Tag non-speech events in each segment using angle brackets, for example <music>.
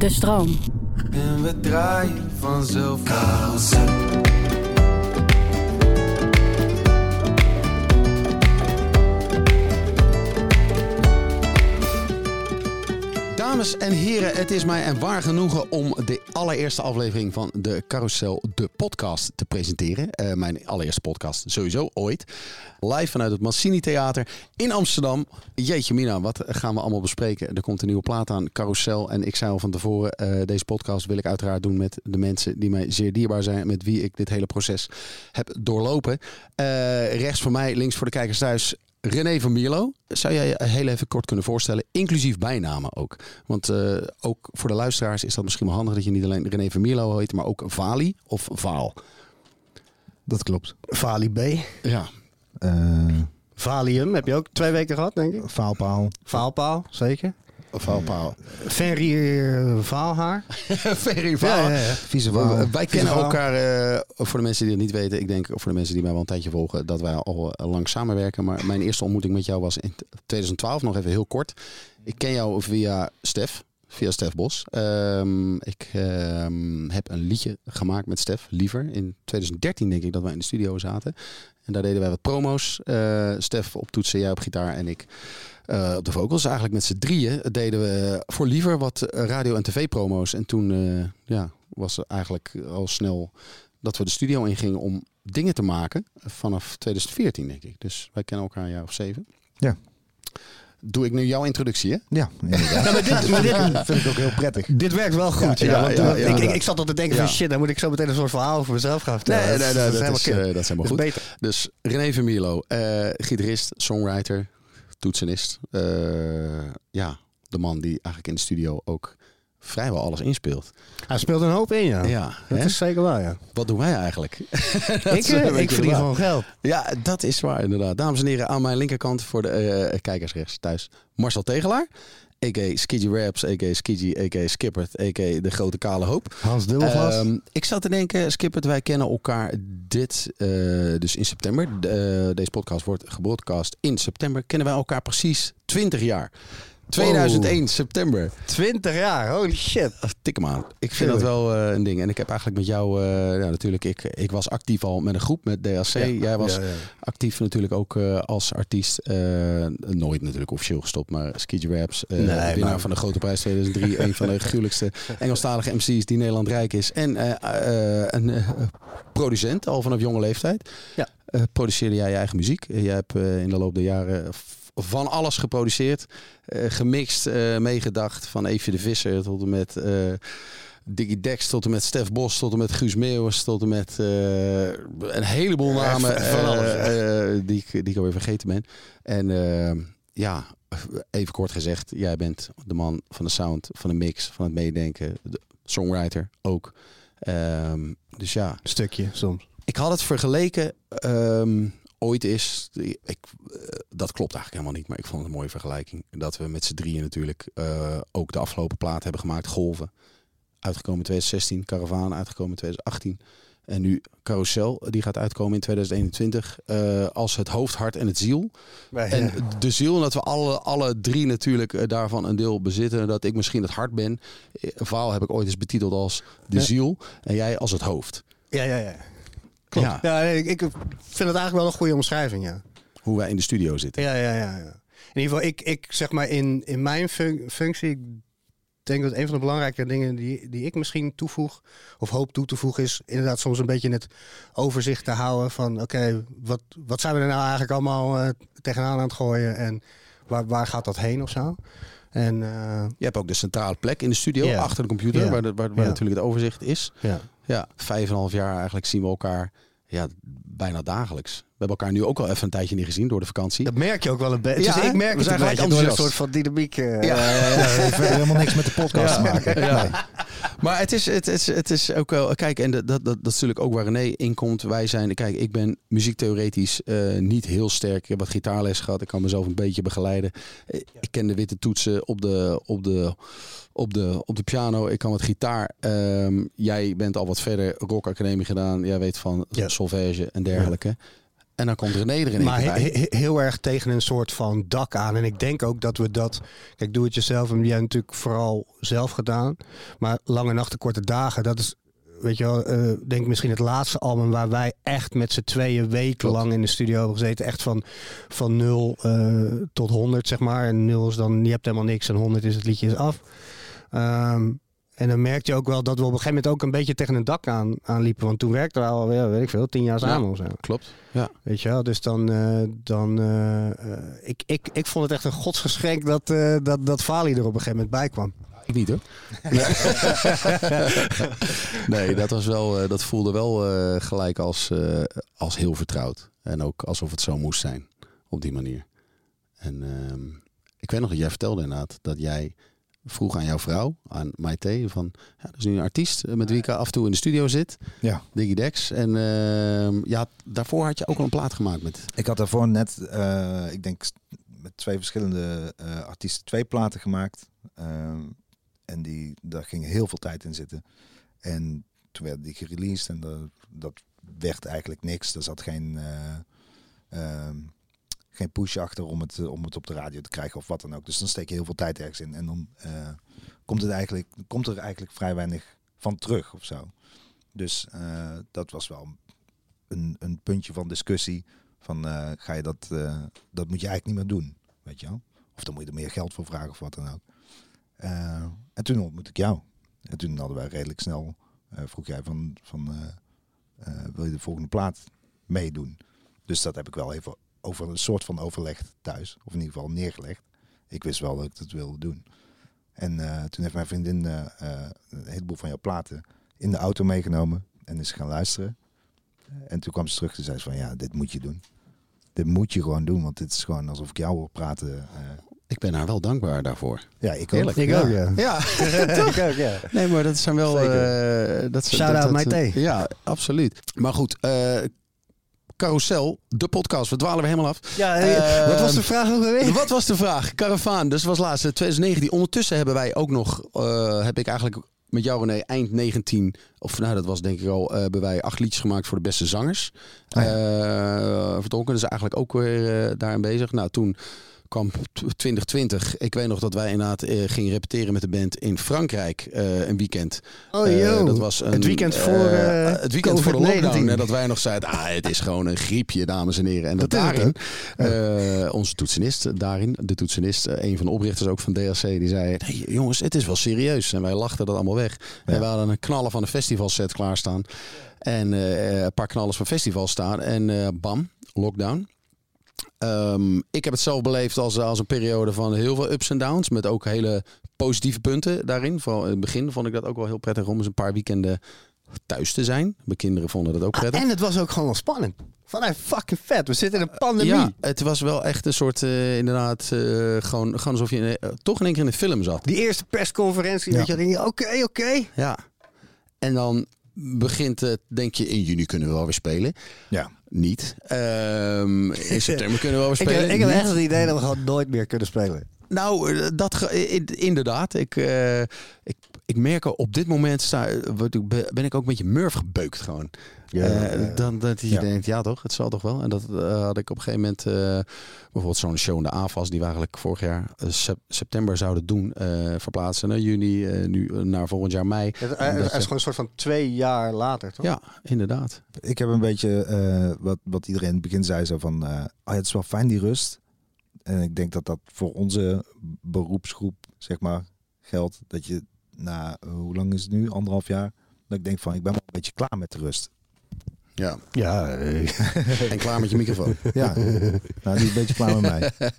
De stroom. En we draaien vanzelf carousel. Dames en heren, het is mij een waar genoegen om de allereerste aflevering van de Carousel, de podcast, te presenteren. Eh, mijn allereerste podcast sowieso ooit. Live vanuit het Massini Theater in Amsterdam. Jeetje mina, wat gaan we allemaal bespreken? Er komt een nieuwe plaat aan, Carousel. En ik zei al van tevoren, eh, deze podcast wil ik uiteraard doen met de mensen die mij zeer dierbaar zijn. Met wie ik dit hele proces heb doorlopen. Eh, rechts voor mij, links voor de kijkers thuis, René van Mierlo, zou jij je heel even kort kunnen voorstellen, inclusief bijnamen ook? Want eh, ook voor de luisteraars is dat misschien wel handig dat je niet alleen René van Mierlo heet, maar ook Vali of Vaal. Dat klopt. Vali B. Ja, Eh Valium heb je ook twee weken gehad, denk ik. faalpaal. Vaalpaal, zeker. Vaalpaal. Ferry Vaalhaar. <laughs> Very Vaal. Ja, ja, ja. Vieze waal. Wij kennen Vaal. elkaar, eh, voor de mensen die het niet weten, ik denk voor de mensen die mij wel een tijdje volgen, dat wij al eh, lang samenwerken. Maar mijn eerste ontmoeting met jou was in 2012, nog even heel kort. Ik ken jou via Stef, via Stef Bos. Ehm, ik ehm, heb een liedje gemaakt met Stef, Liever. In 2013 denk ik dat wij in de studio zaten. Daar deden wij wat promo's. Eh, Stef op toetsen, jij op gitaar en ik eh, op de vocals. Eigenlijk met z'n drieën deden we voor Liever wat radio- en tv-promo's. En toen eh, ja, was er eigenlijk al snel dat we de studio ingingen om dingen te maken. Vanaf 2014 denk ik. Dus wij kennen elkaar een jaar of zeven. Ja. Doe ik nu jouw introductie, hè? Ja. Ja, maar dit, maar dit, <laughs> Dat vind ik ook heel prettig. dit werkt wel goed. Ja, Ja, want, ja, want ja, ik, ja. ik, ik zat al te denken Ja. van shit, dan moet ik zo meteen een soort verhaal over mezelf gaan vertellen. Nee, nee, nee, dat, helemaal is, kut. eh, dat is helemaal Dat goed. is beter. Dus René Vermierlo, eh gitarist, songwriter, toetsenist. Eh, ja, de man die eigenlijk in de studio ook vrijwel alles inspeelt. Hij speelt een hoop in, ja. Ja, Dat hè? is zeker waar, ja. wat doen wij eigenlijk? <laughs> Ik eh, ik verdien gewoon geld. Ja, dat is waar inderdaad. Dames en heren, aan mijn linkerkant voor de eh, kijkers rechts thuis. Marcel Tegelaar, a.k.a. Skidgy Raps, a.k.a. Skidgy, a.k.a. Skippert, a.k.a. De Grote Kale Hoop. Hans Dubbelglas. Ehm, ik zat te denken, Skippert, wij kennen elkaar dit, eh, dus in september. De, eh, deze podcast wordt gebroadcast in september. Kennen wij elkaar precies 20 jaar. 2001, september. 20 jaar, holy shit. Tik hem aan. Ik vind dat wel eh, een ding. En ik heb eigenlijk met jou, eh, ja, natuurlijk, ik, ik was actief al met een groep, met DAC. Jij was Ja, ja. actief natuurlijk ook eh, als artiest. nooit natuurlijk officieel gestopt, maar Skidgy Raps. Nee, winnaar maar- van de Grote Prijs 2003. een van de <laughs> gruwelijkste Engelstalige MC's die Nederland rijk is. En een producent, al vanaf jonge leeftijd. Ja. Eh, produceerde jij je eigen muziek. Jij hebt in de loop der jaren van alles geproduceerd. eh, gemixt, eh, meegedacht. Van Eefje de Visser tot en met... eh, Diggy Dex tot en met Stef Bos, tot en met Guus Meeuwis, tot en met een heleboel namen van alles, die, ik, die ik alweer vergeten ben. En ja, even kort gezegd, jij bent de man van de sound, van de mix, van het meedenken, de songwriter ook. Ehm, dus ja, Stukje soms. ik had het vergeleken ehm, ooit is. Ik, eh, dat klopt eigenlijk helemaal niet, maar ik vond het een mooie vergelijking. Dat we met z'n drieën natuurlijk eh, ook de afgelopen plaat hebben gemaakt. Golven. Uitgekomen in 2016. Caravaan uitgekomen in 2018. En nu Carousel, die gaat uitkomen in 2021 eh, als het hoofd, hart en het ziel. En de ziel, dat we alle, alle drie natuurlijk daarvan een deel bezitten. Dat ik misschien het hart ben. Verhaal heb ik ooit eens betiteld als de ziel. En jij als het hoofd. Ja, ja, ja. Klopt. Ja. Ja, ik, ik vind het eigenlijk wel een goede omschrijving, ja. Hoe wij in de studio zitten. Ja, ja, ja. ja. In ieder geval, ik, ik zeg maar in, in mijn fun- functie, ik denk dat een van de belangrijke dingen die, die ik misschien toevoeg, of hoop toe te voegen, is inderdaad soms een beetje het overzicht te houden van, oké, wat, wat zijn we er nou eigenlijk allemaal eh, tegenaan aan het gooien en waar, waar gaat dat heen of zo? En eh, Je hebt ook de centrale plek in de studio, achter de computer, waar, de, waar, waar natuurlijk het overzicht is. ja. Ja, vijf en een half jaar eigenlijk zien we elkaar ja, bijna dagelijks. We hebben elkaar nu ook al even een tijdje niet gezien door de vakantie. Dat merk je ook wel een beetje. Ja, dus ik merk We het zijn een door een enthousiast. soort van dynamiek. eh, Ja. Ja, heeft helemaal niks met de podcast te maken. Ja. Nee. Maar het is, het, is, het is ook wel. Kijk, en dat, dat, dat is natuurlijk ook waar René in komt. Wij zijn. Kijk, ik ben muziektheoretisch eh, niet heel sterk. Ik heb wat gitaarles gehad. Ik kan mezelf een beetje begeleiden. Eh, Ik ken de witte toetsen op de, op de, op de, op de piano. Ik kan wat gitaar. Ehm, jij bent al wat verder. Rock Academie gedaan. Jij weet van Ja. solfège en dergelijke. En dan komt René er in één maar he- he- heel erg tegen een soort van dak aan. En ik denk ook dat we dat... Kijk, doe het jezelf. En jij natuurlijk vooral zelf gedaan. Maar Lange Nachten, Korte Dagen, dat is... Weet je wel, eh, denk ik misschien het laatste album waar wij echt met z'n tweeën wekenlang in de studio hebben gezeten. Echt van, van 0 eh, tot 100, zeg maar. En 0 is dan, je hebt helemaal niks. En 100 is het liedje is af. Ehm, en dan merkte je ook wel dat we op een gegeven moment ook een beetje tegen een dak aan, aan liepen. Want toen werkten we al, ja, weet ik veel, tien jaar samen Ja. of zo. Klopt. Ja. Weet je wel, dus dan, eh, dan eh, eh, ik, ik, ik vond het echt een godsgeschenk dat, eh dat, dat Fali er op een gegeven moment bij kwam. Ik niet hoor. Nee, <laughs> nee dat, was wel, eh, dat voelde wel eh, gelijk als, eh, als heel vertrouwd. En ook alsof het zo moest zijn. Op die manier. En ehm, ik weet nog dat jij vertelde inderdaad dat jij vroeg aan jouw vrouw, aan Maite, van ja, er is nu een artiest eh, met wie ik af en toe in de studio zit. Ja. Diggy Dex. En ehm, ja, daarvoor had je ook al een plaat gemaakt met. Ik had daarvoor net, eh, ik denk met twee verschillende eh, artiesten twee platen gemaakt. Ehm, en die, daar ging heel veel tijd in zitten. En toen werd die gereleased en dat, dat werd eigenlijk niks. Er zat geen, eh, ehm, geen push achter om het, eh, om het op de radio te krijgen of wat dan ook. Dus dan steek je heel veel tijd ergens in. En dan eh, komt, het eigenlijk, komt er eigenlijk vrij weinig van terug of zo. Dus eh, dat was wel een, een puntje van discussie. Van ga je dat, dat moet je eigenlijk niet meer doen, weet je wel? Of dan moet je er meer geld voor vragen of wat dan ook. En toen ontmoette ik jou. En toen hadden wij redelijk snel, vroeg jij van, van wil je de volgende plaat meedoen? Dus dat heb ik wel even over een soort van overlegd thuis. Of in ieder geval neergelegd. Ik wist wel dat ik dat wilde doen. En eh, toen heeft mijn vriendin eh, eh, een heleboel van jouw platen in de auto meegenomen. En is gaan luisteren. En toen kwam ze terug en zei ze van ja, dit moet je doen. Dit moet je gewoon doen, want dit is gewoon alsof ik jou hoor praten. eh. Ik ben haar wel dankbaar daarvoor. ja, ik ook. Ik ja. ook, ja. Ja, <laughs> ik ook, <laughs> ja. Nee, maar dat zijn wel. Eh dat, Shout dat, out dat- Maite. Ja, absoluut. Maar goed, eh Carousel, de podcast. We dwalen weer helemaal af. ja hey, wat was de vraag ook alweer? Wat was de vraag? Caravaan, dus was laatst eh, 2019. Ondertussen hebben wij ook nog, eh, heb ik eigenlijk met jou René eind 19, of nou dat was denk ik al, eh, hebben wij acht liedjes gemaakt voor de beste zangers. Ah, Eh, vertolken, dus eigenlijk ook weer eh, daarin bezig. Nou, toen kwam t- 2020. Ik weet nog dat wij inderdaad eh, gingen repeteren met de band in Frankrijk eh, een weekend. Oh, Eh, yo. dat was een, het weekend voor, eh, eh, het weekend voor de lockdown. COVID-19. hè, dat wij nog zeiden, ah, het is gewoon een griepje, dames en heren. En dat, daarin, eh, onze toetsenist daarin, de toetsenist, eh, een van de oprichters ook van DRC, die zei, hey, jongens, het is wel serieus. En wij lachten dat allemaal weg. En we hadden een knallen van een festivalset klaarstaan. En eh, een paar knallers van festivals staan. En eh, bam, lockdown. Ehm, ik heb het zelf beleefd als, als een periode van heel veel ups en downs. Met ook hele positieve punten daarin. Vooral in het begin vond ik dat ook wel heel prettig om eens een paar weekenden thuis te zijn. Mijn kinderen vonden dat ook Ah, prettig. en het was ook gewoon wel spannend. Vanuit fucking vet. We zitten in een pandemie. ja, het was wel echt een soort, eh, inderdaad, eh, gewoon, gewoon alsof je in, eh, toch in één keer in een film zat. Die eerste persconferentie, Ja. dat je denkt, oké, oké. Ja. En dan begint het, denk je, in juni kunnen we wel weer spelen. Ja. Niet. Ehm, in september kunnen we wel Ik, spelen. heb- ik heb echt het idee dat we gewoon nooit meer kunnen spelen. Nou, eh, dat inderdaad. Ik, eh, ik, ik merk al op dit moment sta, ben ik ook een beetje murf gebeukt gewoon. Ja, Eh. Dan dat je Ja. denkt, ja toch, het zal toch wel. En dat had ik op een gegeven moment, eh, bijvoorbeeld zo'n show in de AFAS, die we eigenlijk vorig jaar sep- september zouden doen, eh, verplaatsen naar juni, eh, nu naar volgend jaar mei. Het, is gewoon een soort van twee jaar later, toch? Ja, inderdaad. Ik heb een beetje eh, wat, wat iedereen in het begin zei, zo van, eh, oh ja, het is wel fijn die rust. En ik denk dat dat voor onze beroepsgroep, zeg maar, geldt. Dat je na, eh, hoe lang is het nu? Anderhalf jaar? Dat ik denk van, ik ben wel een beetje klaar met de rust. Ja. Ja, <laughs> En klaar met je microfoon. Ja, nou, die is een beetje klaar met mij. <laughs>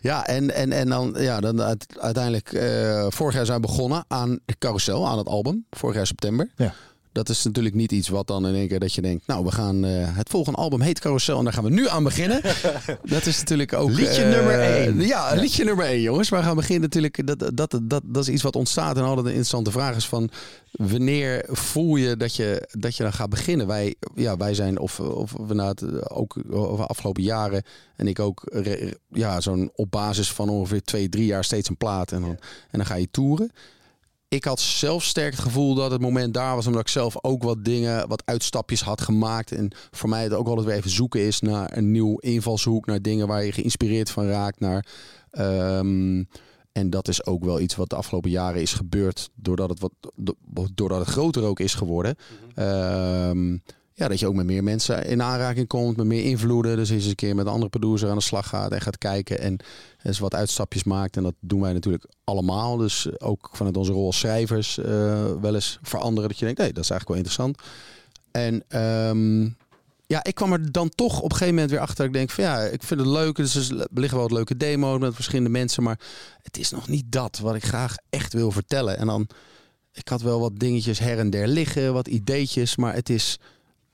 Ja, en, en, en dan, ja, dan uit- uiteindelijk, eh, vorig jaar zijn we begonnen aan de carousel, aan het album. Vorig jaar september. Ja. Dat is natuurlijk niet iets wat dan in één keer dat je denkt, nou, we gaan, eh, het volgende album heet Carousel en daar gaan we nu aan beginnen. <laughs> dat is natuurlijk ook... Liedje eh, nummer één. Ja, liedje nummer één, jongens. We gaan beginnen natuurlijk, dat, dat, dat, dat is iets wat ontstaat en altijd een interessante vraag is van, wanneer voel je dat je, dat je dan gaat beginnen? Wij, ja, wij zijn, of, of we na het, ook over de afgelopen jaren en ik ook, re- ja, zo'n op basis van ongeveer twee, drie jaar steeds een plaat en dan, en dan ga je toeren. Ik had zelf sterk het gevoel dat het moment daar was, omdat ik zelf ook wat dingen, wat uitstapjes had gemaakt. En voor mij het ook altijd weer even zoeken is naar een nieuw invalshoek, naar dingen waar je geïnspireerd van raakt, naar. ehm, en dat is ook wel iets wat de afgelopen jaren is gebeurd, doordat het, wat, do- doordat het groter ook is geworden. Ehm, ja, dat je ook met meer mensen in aanraking komt, met meer invloeden. Dus eens een keer met een andere producer aan de slag gaat en gaat kijken en eens wat uitstapjes maakt. En dat doen wij natuurlijk allemaal. Dus ook vanuit onze rol als schrijvers eh, wel eens veranderen. Dat je denkt, hé, dat is eigenlijk wel interessant. En ehm, ja, ik kwam er dan toch op een gegeven moment weer achter. dat Ik denk van ja, ik vind het leuk. Dus er liggen wel wat leuke demo's met verschillende mensen. Maar het is nog niet dat wat ik graag echt wil vertellen. En dan, ik had wel wat dingetjes her en der liggen, wat ideetjes. Maar het is,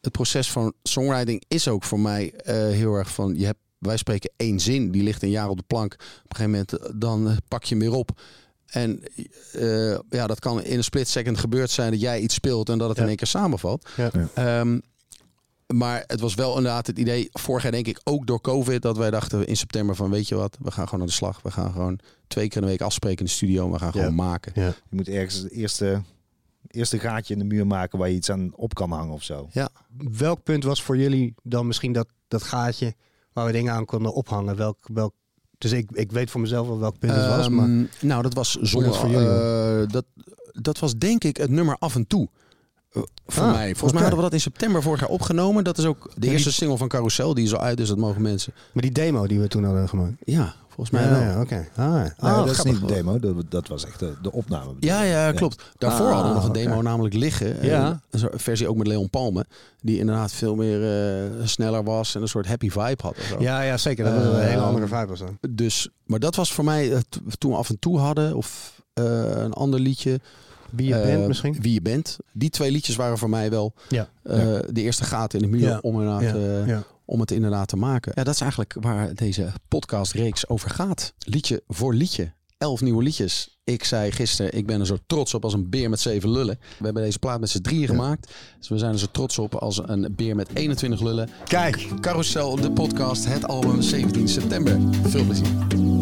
het proces van songwriting is ook voor mij eh, heel erg van, je hebt, wij spreken één zin, die ligt een jaar op de plank. Op een gegeven moment, eh, dan eh, pak je hem weer op. En eh, ja, dat kan in een split second gebeurd zijn dat jij iets speelt en dat het Ja. in één keer samenvalt. Ja. Ehm, maar het was wel inderdaad het idee, vorig jaar denk ik ook door COVID, dat wij dachten in september van weet je wat, we gaan gewoon aan de slag. We gaan gewoon twee keer in de week afspreken in de studio en we gaan Ja. gewoon maken. Ja. Je moet ergens het eerste, eerste gaatje in de muur maken waar je iets aan op kan hangen of zo. Welk punt was voor jullie dan misschien dat, dat gaatje waar we dingen aan konden ophangen? Welk, welk, dus ik, ik weet voor mezelf wel welk punt het was, Ehm, maar Nou, dat was zonder. dat voor jullie, eh, dat, dat was denk ik het nummer af en toe. Eh, voor Ah, mij. Volgens mij hadden we dat in september vorig jaar opgenomen. Dat is ook de die- eerste single van Carousel. Die is al uit, dus dat mogen mensen. maar die demo die we toen hadden gemaakt. Ja, volgens mij Ja, wel. ja, oké. Ah, Nee, ah, dat is niet de demo, dat, dat was echt de, de opname. Ja, ja, klopt. Daarvoor Ah, hadden we nog een demo namelijk liggen. Ja. Eh, Een soort versie ook met Leon Palme. Die inderdaad veel meer eh, sneller was en een soort happy vibe had. of zo. Ja, ja, zeker. Dat was een Eh, hele andere vibe was dat. Dus, maar dat was voor mij eh, to- toen we af en toe hadden. Of eh, een ander liedje. Wie je Eh, bent misschien? Wie je bent. Die twee liedjes waren voor mij wel Ja. eh, de eerste gaten in de muur om, inderdaad, eh, om het inderdaad te maken. Ja, dat is eigenlijk waar deze podcastreeks over gaat. Liedje voor liedje. Elf nieuwe liedjes. Ik zei gisteren, ik ben er zo trots op als een beer met zeven lullen. We hebben deze plaat met z'n drieën gemaakt. Dus we zijn er zo trots op als een beer met 21 lullen. Kijk. Carousel, de podcast, het album 17 september. Veel plezier.